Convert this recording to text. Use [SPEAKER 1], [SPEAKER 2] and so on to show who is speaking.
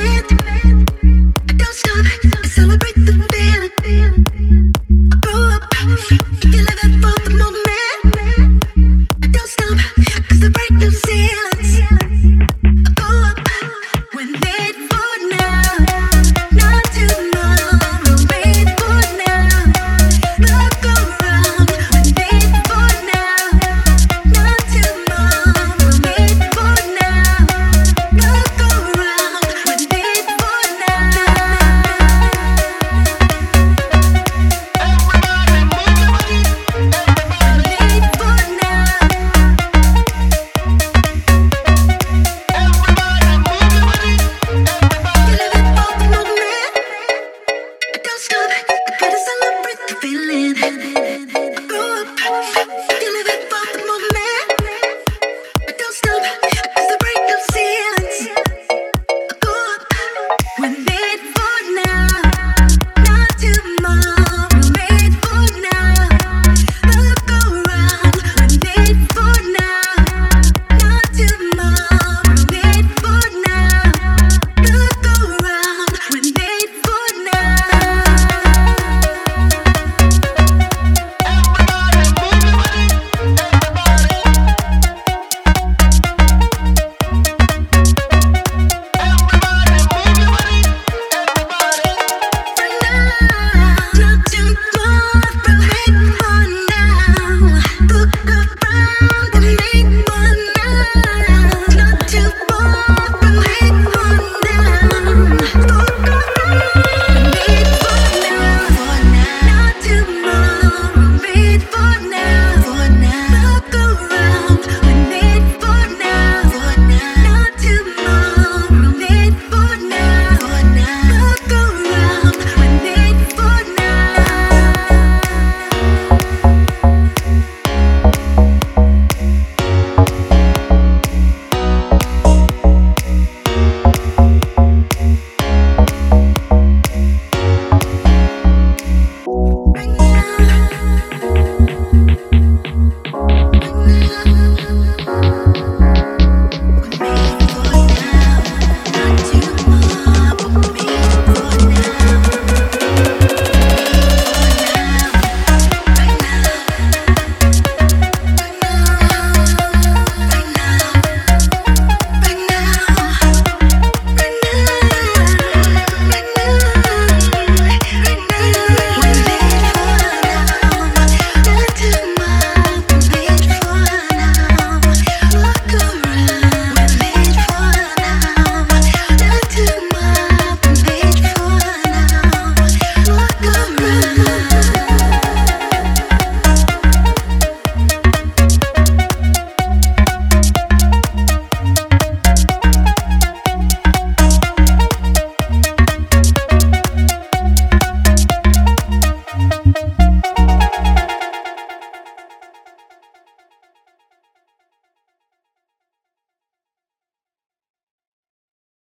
[SPEAKER 1] sweet. feeling.